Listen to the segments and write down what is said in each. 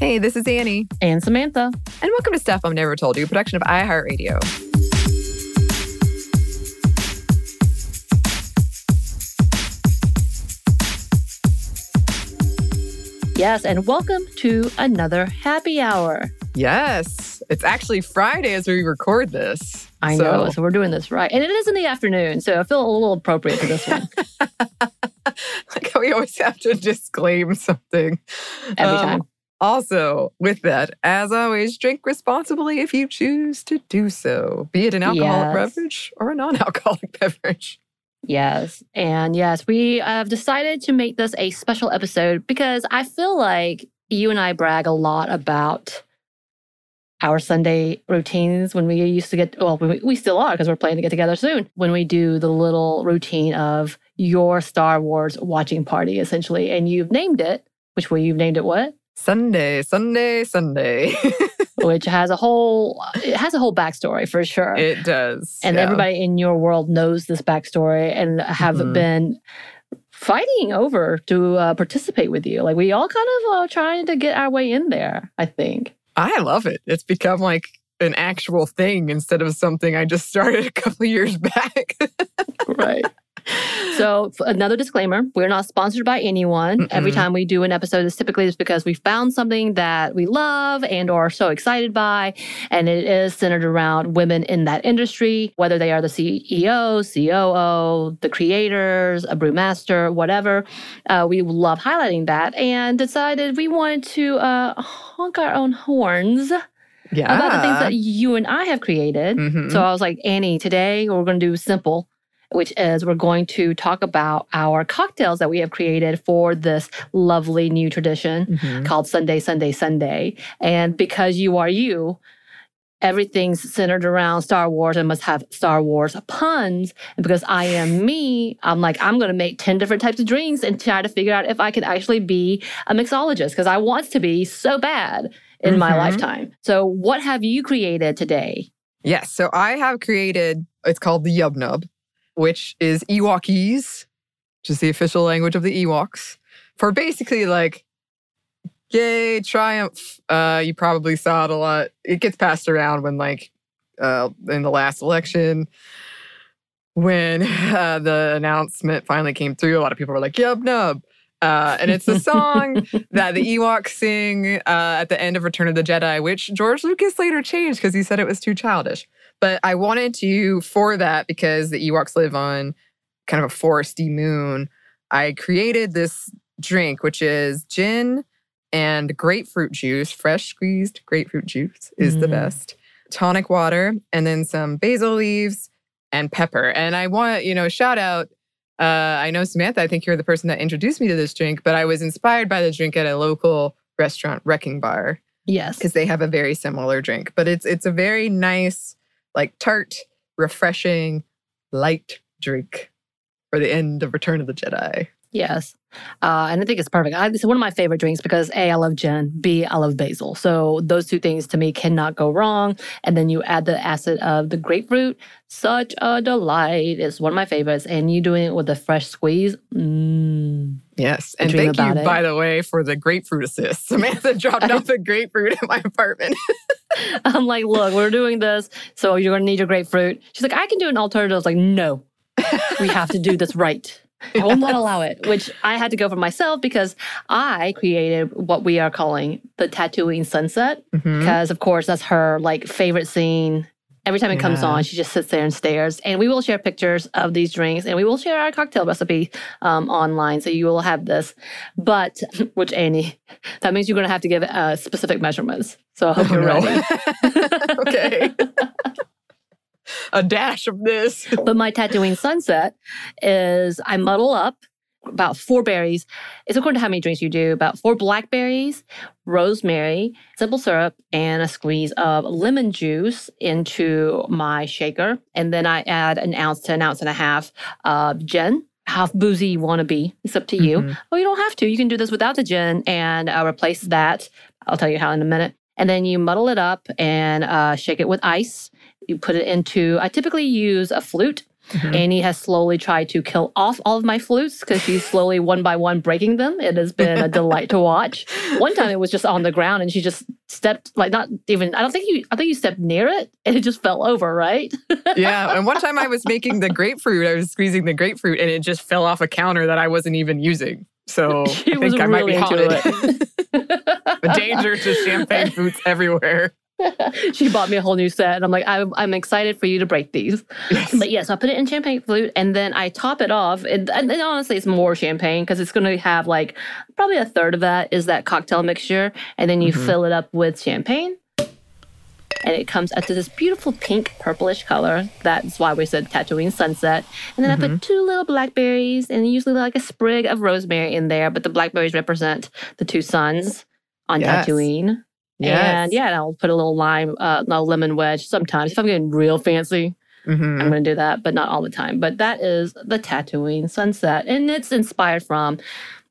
Hey, this is Anney. And Samantha. And welcome to Stuff Mom Never Told You, production of iHeartRadio. Yes, and welcome to another happy hour. Yes, it's actually Friday as we record this. I so. know, so we're doing this right. And it is in the afternoon, so I feel a little appropriate for this one. like we always have to disclaim something. Every um, time. Also, with that, as always, drink responsibly if you choose to do so, be it an alcoholic yes. beverage or a non alcoholic beverage. Yes. And yes, we have decided to make this a special episode because I feel like you and I brag a lot about our Sunday routines when we used to get, well, we, we still are because we're planning to get together soon. When we do the little routine of your Star Wars watching party, essentially. And you've named it, which way you've named it what? Sunday, Sunday, Sunday. which has a whole it has a whole backstory for sure. It does. And yeah. everybody in your world knows this backstory and have mm-hmm. been fighting over to uh, participate with you. Like we all kind of uh, trying to get our way in there, I think. I love it. It's become like an actual thing instead of something I just started a couple years back. right. So, another disclaimer we're not sponsored by anyone. Mm-mm. Every time we do an episode, it's typically just because we found something that we love and or are so excited by. And it is centered around women in that industry, whether they are the CEO, COO, the creators, a brewmaster, whatever. Uh, we love highlighting that and decided we wanted to uh, honk our own horns yeah. about the things that you and I have created. Mm-hmm. So I was like, Anney, today we're going to do simple which is we're going to talk about our cocktails that we have created for this lovely new tradition mm-hmm. called Sunday, Sunday, Sunday. And because you are you, everything's centered around Star Wars and must have Star Wars puns. And because I am me, I'm like, I'm going to make 10 different types of drinks and try to figure out if I could actually be a mixologist because I want to be so bad in mm-hmm. my lifetime. So, what have you created today? Yes. So, I have created, it's called the Yub Nub which is Ewokese, which is the official language of the Ewoks, for basically like, yay, triumph. Uh, you probably saw it a lot. It gets passed around when, like, uh, in the last election, when uh, the announcement finally came through, a lot of people were like, yub nub. Uh, and it's a song that the Ewoks sing uh, at the end of Return of the Jedi, which George Lucas later changed because he said it was too childish. But I wanted to, for that, because the Ewoks live on kind of a foresty moon, I created this drink, which is gin and grapefruit juice, fresh squeezed grapefruit juice is mm. the best, tonic water, and then some basil leaves and pepper. And I want, you know, shout out. Uh, I know Samantha, I think you're the person that introduced me to this drink, but I was inspired by the drink at a local restaurant, Wrecking Bar. Yes. Because they have a very similar drink. But it's it's a very nice like tart, refreshing, light drink for the end of Return of the Jedi. Yes. Uh, and I think it's perfect. I, it's one of my favorite drinks because A, I love gin, B, I love basil. So those two things to me cannot go wrong. And then you add the acid of the grapefruit. Such a delight. It's one of my favorites. And you doing it with a fresh squeeze. Mm, yes. And thank you, it. by the way, for the grapefruit assist. Samantha dropped off a grapefruit in my apartment. I'm like, look, we're doing this. So you're going to need your grapefruit. She's like, I can do an alternative. I was like, no, we have to do this right. I will not allow it, which I had to go for myself because I created what we are calling the Tatooine sunset. Because, mm-hmm. of course, that's her like favorite scene. Every time it yeah. comes on, she just sits there and stares. And we will share pictures of these drinks and we will share our cocktail recipe um, online. So you will have this. But, which Anney, that means you're going to have to give uh, specific measurements. So I hope oh, you're no. ready. okay a dash of this. but my Tatooine sunset is I muddle up about four berries. It's according to how many drinks you do. About four blackberries, rosemary, simple syrup, and a squeeze of lemon juice into my shaker. And then I add an ounce to an ounce and a half of gin. How boozy you want to be. It's up to you. Mm-hmm. Oh, you don't have to. You can do this without the gin and uh, replace that. I'll tell you how in a minute. And then you muddle it up and uh, shake it with ice. You put it into, I typically use a flute Mm-hmm. Annie has slowly tried to kill off all of my flutes because she's slowly one by one breaking them. It has been a delight to watch. One time it was just on the ground and she just stepped like not even I don't think you I think you stepped near it and it just fell over, right? yeah. And one time I was making the grapefruit, I was squeezing the grapefruit and it just fell off a counter that I wasn't even using. So she I think I really might be haunted. it. danger to champagne flutes everywhere. she bought me a whole new set, and I'm like, I'm, I'm excited for you to break these. Yes. But yes, I put it in champagne flute, and then I top it off. And, and, honestly, it's more champagne because it's going to have like probably a third of that is that cocktail mixture, and then you Mhm. fill it up with champagne. And it comes up to this beautiful pink purplish color. That's why we said Tatooine sunset. And then I Mm-hmm. put two little blackberries and usually like a sprig of rosemary in there. But the blackberries represent the two suns on Yes. Tatooine. Yes. And yeah, and I'll put a little lime, uh, no lemon wedge sometimes. If I'm getting real fancy, Mhm. I'm going to do that, but not all the time. But that is the Tatooine sunset. And it's inspired from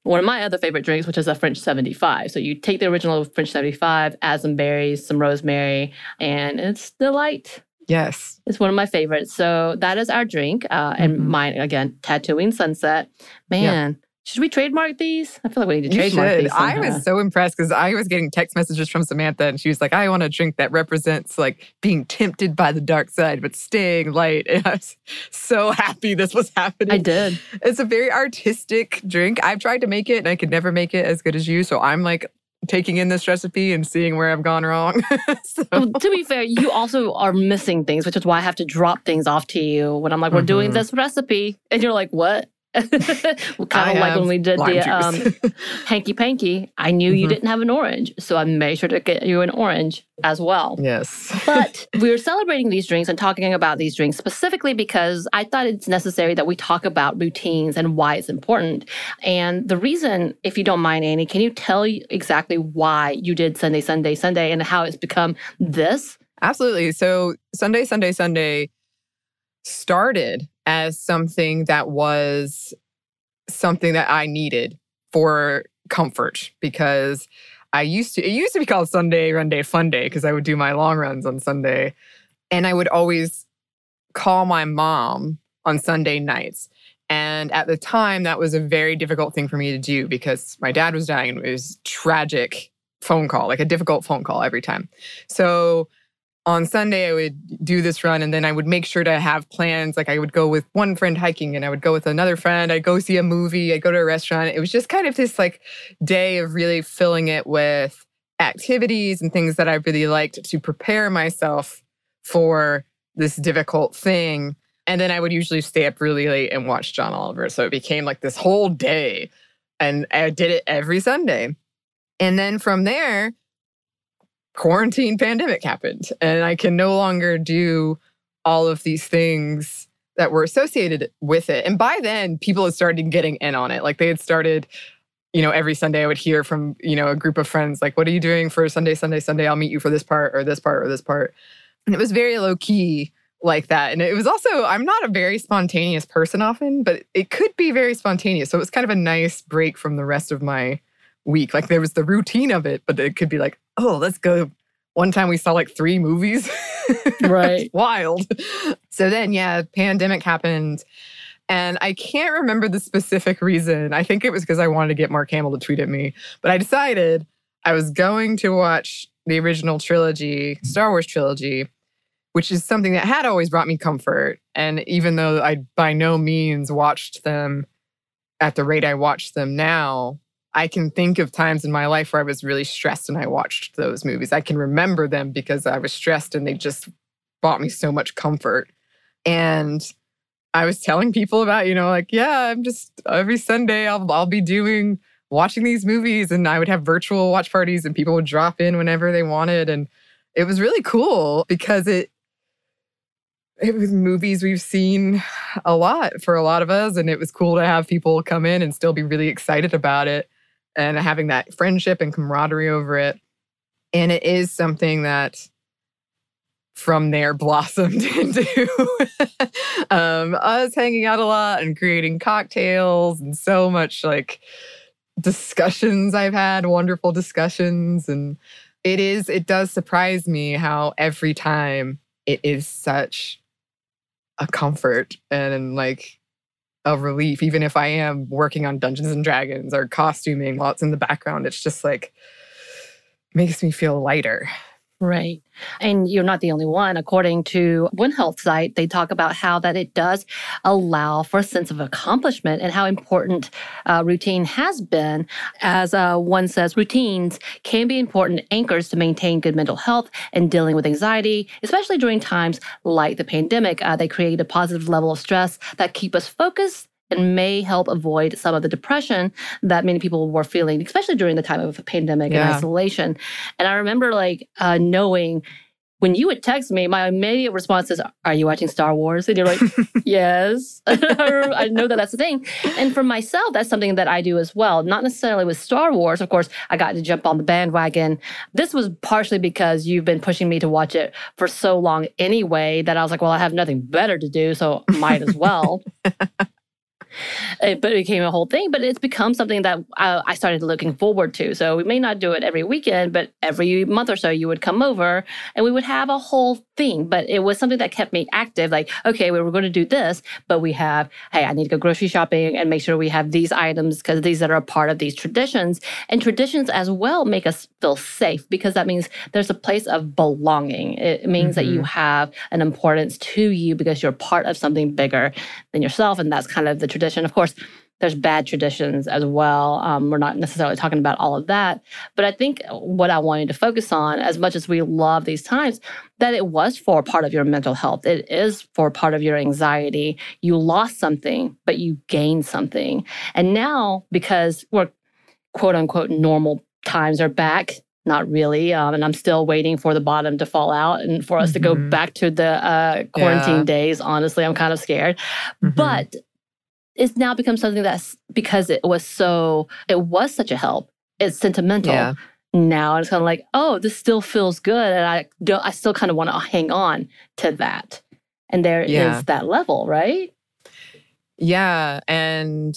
one of my other favorite drinks, which is a French 75. So you take the original French 75, add some berries, some rosemary, and it's delight. Yes. It's one of my favorites. So that is our drink. Uh, and Mhm. mine, again, Tatooine sunset. Man, should we trademark these? I feel like we need to You trademark should. these. I was so impressed because I was getting text messages from Samantha and she was like, I want a drink that represents like being tempted by the dark side, but staying light. And I was so happy this was happening. I did. It's a very artistic drink. I've tried to make it and I could never make it as good as you. So I'm like taking in this recipe and seeing where I've gone wrong. so, Well, to be fair, you also are missing things, which is why I have to drop things off to you when I'm like, we're doing Mhm. this recipe. And you're like, what? kind of like when we did the um, hanky panky. I knew you Mhm. didn't have an orange, so I made sure to get you an orange as well. yes. But we were celebrating these drinks and talking about these drinks specifically because I thought it's necessary that we talk about routines and why it's important. And the reason, if you don't mind, Anney, can you tell exactly why you did Sunday, Sunday, Sunday and how it's become this? Absolutely. So Sunday, Sunday, Sunday started as something that was something that I needed for comfort because I used to, it used to be called Sunday Run Day Fun Day because I would do my long runs on Sunday. And I would always call my mom on Sunday nights. And at the time, that was a very difficult thing for me to do because my dad was dying it was tragic phone call, like a difficult phone call every time. So on Sunday, I would do this run and then I would make sure to have plans. Like I would go with one friend hiking and I would go with another friend. I'd go see a movie. I'd go to a restaurant. It was just kind of this like day of really filling it with activities and things that I really liked to prepare myself for this difficult thing. And then I would usually stay up really late and watch John Oliver. So it became like this whole day. And I did it every Sunday. And then from there, quarantine pandemic happened and I can no longer do all of these things that were associated with it. And by then, people had started getting in on it. Like they had started, you know, every Sunday I would hear from, you know, a group of friends, like, what are you doing for Sunday, Sunday, Sunday? I'll meet you for this part or this part or this part. And it was very low key like that. And it was also, I'm not a very spontaneous person often, but it could be very spontaneous. So it was kind of a nice break from the rest of my week. Like there was the routine of it, but it could be like, oh, let's go. One time we saw like three movies. Right. Wild. So then, yeah, pandemic happened. And I can't remember the specific reason. I think it was because I wanted to get Mark Hamill to tweet at me. But I decided I was going to watch the original trilogy, Star Wars trilogy, which is something that had always brought me comfort. And even though I by no means watched them at the rate I watch them now, I can think of times in my life where I was really stressed and I watched those movies. I can remember them because I was stressed and they just brought me so much comfort. And I was telling people about, you know, like, yeah, I'm just every Sunday I'll I'll be doing watching these movies and I would have virtual watch parties and people would drop in whenever they wanted and it was really cool because it it was movies we've seen a lot for a lot of us and it was cool to have people come in and still be really excited about it and having that friendship and camaraderie over it and it is something that from there blossomed into um, us hanging out a lot and creating cocktails and so much like discussions I've had, wonderful discussions. And it is, it does surprise me how every time it is such a comfort and like relief, even if I am working on Dungeons and Dragons or costuming while it's in the background. It's just like makes me feel lighter. Right. And you're not the only one. According to One Health site, they talk about how that it does allow for a sense of accomplishment and how important uh, routine has been. As uh, one says, routines can be important anchors to maintain good mental health and dealing with anxiety, especially during times like the pandemic. Uh, they create a positive level of stress that keep us focused and may help avoid some of the depression that many people were feeling, especially during the time of pandemic yeah. and isolation. And I remember like uh, knowing when you would text me, my immediate response is, Are you watching Star Wars? And you're like, Yes. I know that that's the thing. And for myself, that's something that I do as well. Not necessarily with Star Wars. Of course, I got to jump on the bandwagon. This was partially because you've been pushing me to watch it for so long anyway that I was like, Well, I have nothing better to do, so might as well. it, but it became a whole thing. But it's become something that I, I, started looking forward to. So we may not do it every weekend, but every month or so, you would come over and we would have a whole thing. But it was something that kept me active. Like, okay, we were going to do this, but we have, hey, I need to go grocery shopping and make sure we have these items because these that are a part of these traditions. And traditions as well make us feel safe because that means there's a place of belonging. It means mm-hmm. that you mm-hmm. have an importance to you because you're part of something bigger than yourself. And that's kind of the tradition. Of course, there's bad traditions as well. Um, we're not necessarily talking about all of that. But I think what I wanted to focus on, as much as we love these times, that it was for part of your mental health. It is for part of your anxiety. You lost something, but you gained something. And now, because we're quote unquote normal times are back, not really. Um, and I'm still waiting for the bottom to fall out and for us mm-hmm. to go mm-hmm. back to the uh, quarantine yeah. days. Honestly, I'm kind of scared. Mm-hmm. But it's now become something that's because it was so, it was such a help. It's sentimental. Yeah. Now it's kind of like, oh, this still feels good. And I don't, I still kind of want to hang on to that. And there yeah. is that level, right? Yeah. And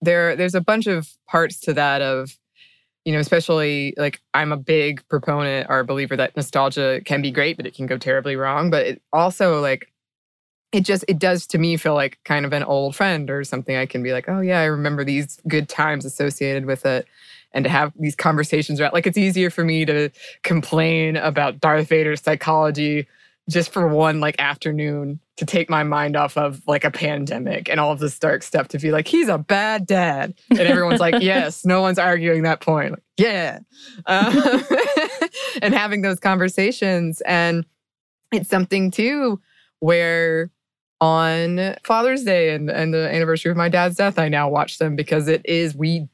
there, there's a bunch of parts to that of, you know, especially like I'm a big proponent or believer that nostalgia can be great, but it can go terribly wrong. But it also like it just it does to me feel like kind of an old friend or something. I can be like oh yeah i remember these good times associated with it and to have these conversations about like it's easier for me to complain about darth vader's psychology just for one like afternoon to take my mind off of like a pandemic and all of this dark stuff to be like he's a bad dad. And everyone's like yes. No one's arguing that point. Like, yeah. Um, and having those conversations and it's something too where on Father's Day and, and the anniversary of my dad's death, I now watch them because it is, we,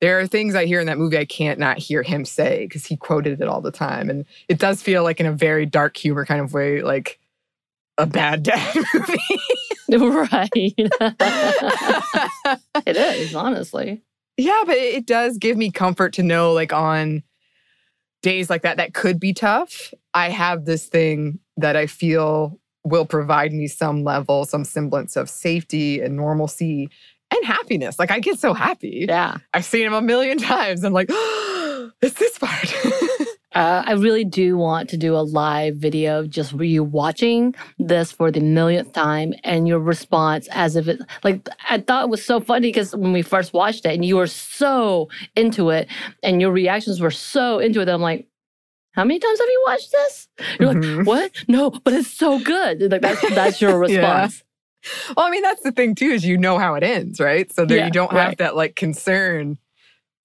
there are things I hear in that movie I can't not hear him say because he quoted it all the time. And it does feel like in a very dark humor kind of way, like a bad dad movie. right. it is, honestly. Yeah, but it does give me comfort to know, like, on days like that, that could be tough. I have this thing that I feel will provide me some level, some semblance of safety and normalcy and happiness. Like I get so happy. Yeah. I've seen him a million times. I'm like, oh, it's this part. uh, I really do want to do a live video of just you watching this for the millionth time and your response as if it, like, I thought it was so funny because when we first watched it and you were so into it and your reactions were so into it, I'm like, how many times have you watched this? You're mm-hmm. like, what? No, but it's so good. Like that's that's your response. yeah. Well, I mean, that's the thing too, is you know how it ends, right? So there yeah, you don't right. have that like concern.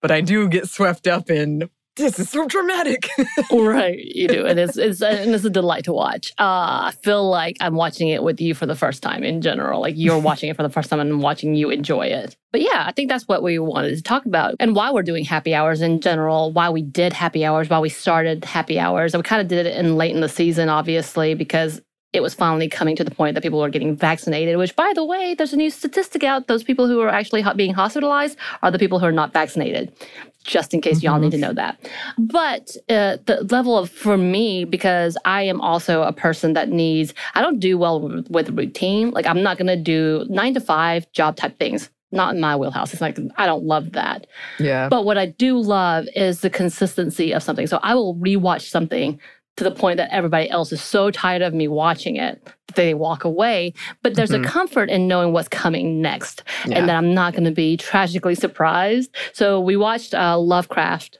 But I do get swept up in this is so dramatic. right, you do, and it's it's and it's a delight to watch. Uh, I feel like I'm watching it with you for the first time in general. Like you're watching it for the first time, and I'm watching you enjoy it. But yeah, I think that's what we wanted to talk about, and why we're doing happy hours in general. Why we did happy hours, why we started happy hours. We kind of did it in late in the season, obviously, because it was finally coming to the point that people were getting vaccinated, which, by the way, there's a new statistic out. Those people who are actually being hospitalized are the people who are not vaccinated, just in case mm-hmm. y'all need to know that. But uh, the level of, for me, because I am also a person that needs, I don't do well with, with routine. Like, I'm not going to do nine to five job type things not in my wheelhouse. It's like I don't love that. Yeah. But what I do love is the consistency of something. So I will rewatch something to the point that everybody else is so tired of me watching it that they walk away. But there's mm-hmm. a comfort in knowing what's coming next yeah. and that I'm not going to be tragically surprised. So we watched uh, Lovecraft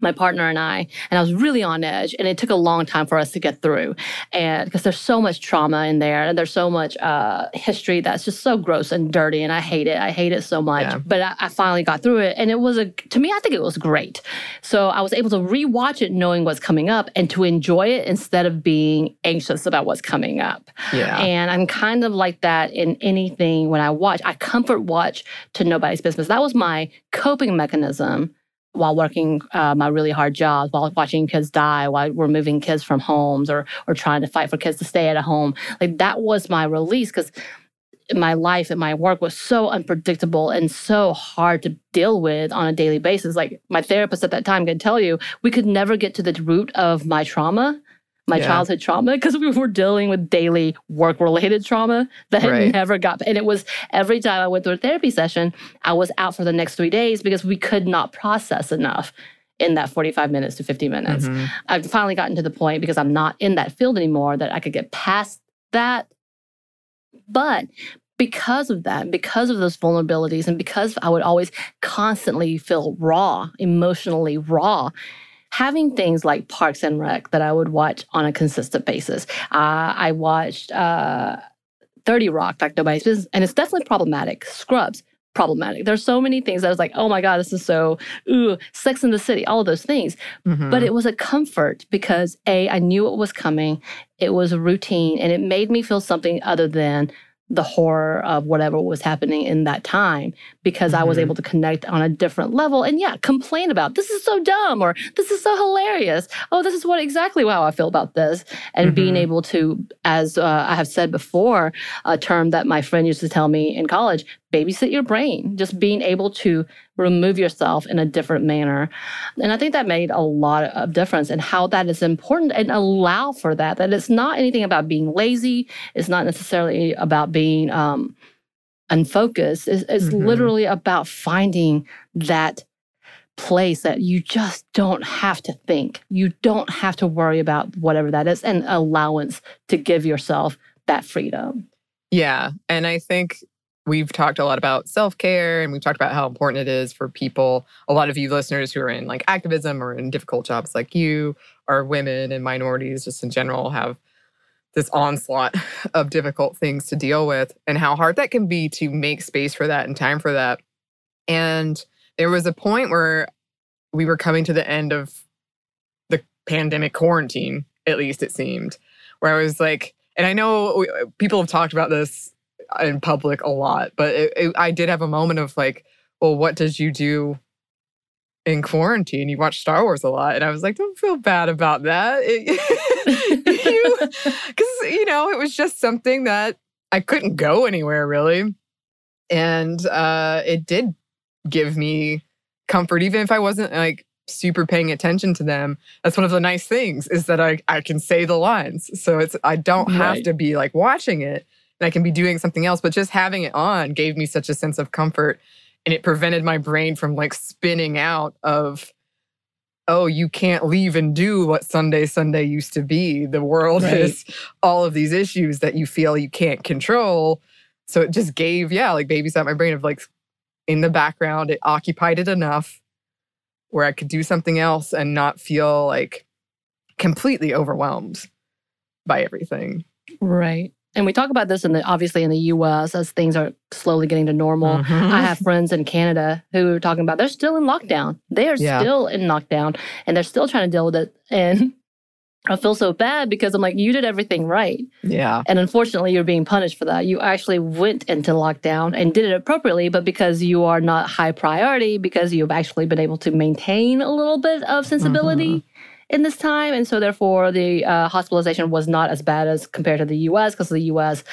my partner and I, and I was really on edge. And it took a long time for us to get through. And because there's so much trauma in there, and there's so much uh, history that's just so gross and dirty. And I hate it. I hate it so much. Yeah. But I, I, finally got through it. And it was a, to me, I think it was great. So I was able to rewatch it knowing what's coming up and to enjoy it instead of being anxious about what's coming up. Yeah. And I'm kind of like that in anything when I watch. I comfort watch to nobody's business. That was my coping mechanism while working uh, my really hard jobs, while watching kids die, while we're moving kids from homes or or trying to fight for kids to stay at a home. Like that was my release because my life and my work was so unpredictable and so hard to deal with on a daily basis. Like my therapist at that time could tell you, we could never get to the root of my trauma my yeah. childhood trauma because we were dealing with daily work related trauma that right. never got and it was every time i went through a therapy session i was out for the next three days because we could not process enough in that 45 minutes to 50 minutes mm-hmm. i've finally gotten to the point because i'm not in that field anymore that i could get past that but because of that, because of those vulnerabilities, and because I would always constantly feel raw, emotionally raw, having things like Parks and Rec that I would watch on a consistent basis. Uh, I watched uh, 30 Rock, like nobody's business, and it's definitely problematic. Scrubs, problematic. There's so many things that I was like, oh my God, this is so, ooh, Sex in the City, all of those things. Mm-hmm. But it was a comfort because A, I knew what was coming. It was routine and it made me feel something other than the horror of whatever was happening in that time because mm-hmm. I was mm-hmm. able to connect on a different level and yeah, complain about this is so dumb or this is so hilarious. Oh, this is what exactly how I feel about this. And mm-hmm. being able to, as uh, I have said before, a term that my friend used to tell me in college, babysit your brain, just being able to remove yourself in a different manner. And I think that made a lot of difference in how that is important and allow for that, that it's not anything about being lazy. It's not necessarily about being um, unfocused. It's, it's mm-hmm. literally about finding that place that you just don't have to think. You don't have to worry about whatever that is and allowance to give yourself that freedom. Yeah. And I think we've talked a lot about self care and we've talked about how important it is for people. A lot of you listeners who are in like activism or in difficult jobs like you, are women and minorities just in general have this onslaught of difficult things to deal with and how hard that can be to make space for that and time for that. And there was a point where we were coming to the end of the pandemic quarantine, at least it seemed, where I was like, and I know people have talked about this in public a lot, but it, it, I did have a moment of like, well, what did you do in quarantine? You watch Star Wars a lot, and I was like, don't feel bad about that, because you, you know it was just something that I couldn't go anywhere really, and uh, it did give me comfort, even if I wasn't like super paying attention to them. That's one of the nice things is that i i can say the lines. So it's i don't have right. to be like watching it and I can be doing something else. But just having it on gave me such a sense of comfort. And it prevented my brain from like spinning out of, oh, you can't leave and do what Sunday, Sunday used to be. The world right. is all of these issues that you feel you can't control. So it just gave, yeah, like babysat my brain of like in the background, it occupied it enough where I could do something else and not feel like completely overwhelmed by everything. Right and we talk about this in the obviously in the US as things are slowly getting to normal. Mm-hmm. I have friends in Canada who are talking about they're still in lockdown. They are yeah. still in lockdown and they're still trying to deal with it. And I feel so bad because I'm like, you did everything right. Yeah. And unfortunately, you're being punished for that. You actually went into lockdown and did it appropriately, but because you are not high priority, because you've actually been able to maintain a little bit of sensibility. Mm-hmm in this time. And so, therefore, the uh, hospitalization was not as bad as compared to the US because the US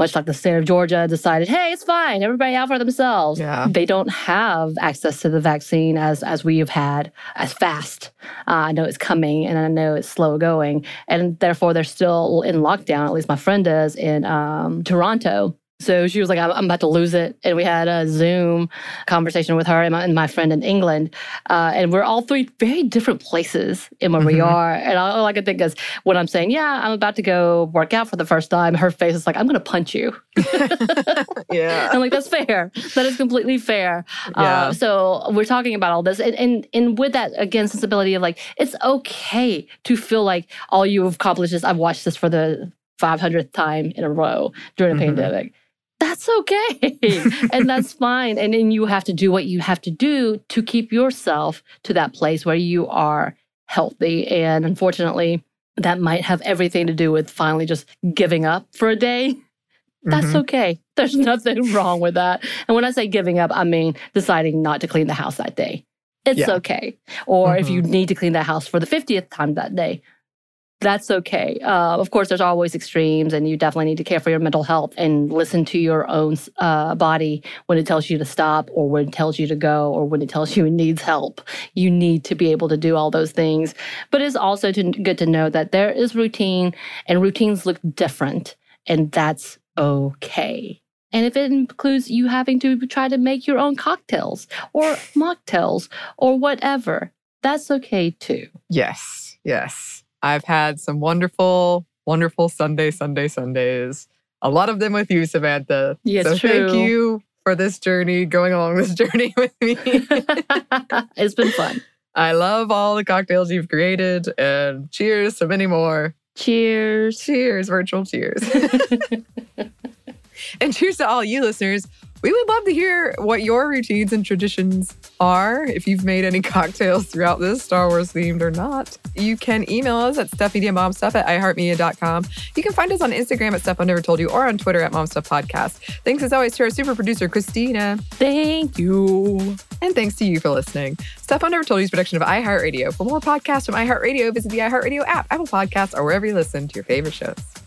much like the state of Georgia decided, hey, it's fine, everybody out for themselves. Yeah. They don't have access to the vaccine as as we have had as fast. Uh, I know it's coming, and I know it's slow going, and therefore they're still in lockdown. At least my friend is in um, Toronto. So she was like, I'm, about to lose it. And we had a Zoom conversation with her and my, and my friend in England. Uh, and we're all three very different places in where mm-hmm. we are. And all I can think is when I'm saying, yeah, I'm about to go work out for the first time, her face is like, I'm going to punch you. yeah. I'm like, that's fair. That is completely fair. Uh, yeah. Uh, so we're talking about all this. And, and, and with that, again, sensibility of like, it's okay to feel like all you've accomplished is I've watched this for the 500th time in a row during a mm-hmm. pandemic that's okay and that's fine and then you have to do what you have to do to keep yourself to that place where you are healthy and unfortunately that might have everything to do with finally just giving up for a day that's mm-hmm. okay there's nothing wrong with that and when i say giving up i mean deciding not to clean the house that day it's yeah. okay or mm-hmm. if you mm-hmm. need to clean the house for the 50th time that day that's okay. Uh, of course, there's always extremes, and you definitely need to care for your mental health and listen to your own uh, body when it tells you to stop, or when it tells you to go, or when it tells you it needs help. You need to be able to do all those things. But it's also to, good to know that there is routine, and routines look different, and that's okay. And if it includes you having to try to make your own cocktails or mocktails or whatever, that's okay too. Yes, yes. I've had some wonderful, wonderful Sunday, Sunday, Sundays. A lot of them with you, Samantha. Yes, so true. thank you for this journey, going along this journey with me. it's been fun. I love all the cocktails you've created and cheers to many more. Cheers. Cheers, virtual cheers. and cheers to all you listeners we would love to hear what your routines and traditions are. If you've made any cocktails throughout this, Star Wars themed or not, you can email us at stuffmediamomstuff at iheartmedia.com. You can find us on Instagram at Stuff I Never Told You or on Twitter at momstuffpodcast. Thanks as always to our super producer, Christina. Thank you. And thanks to you for listening. Stuff I Never Told You is production of iHeartRadio. For more podcasts from iHeartRadio, visit the iHeartRadio app, Apple Podcasts, or wherever you listen to your favorite shows.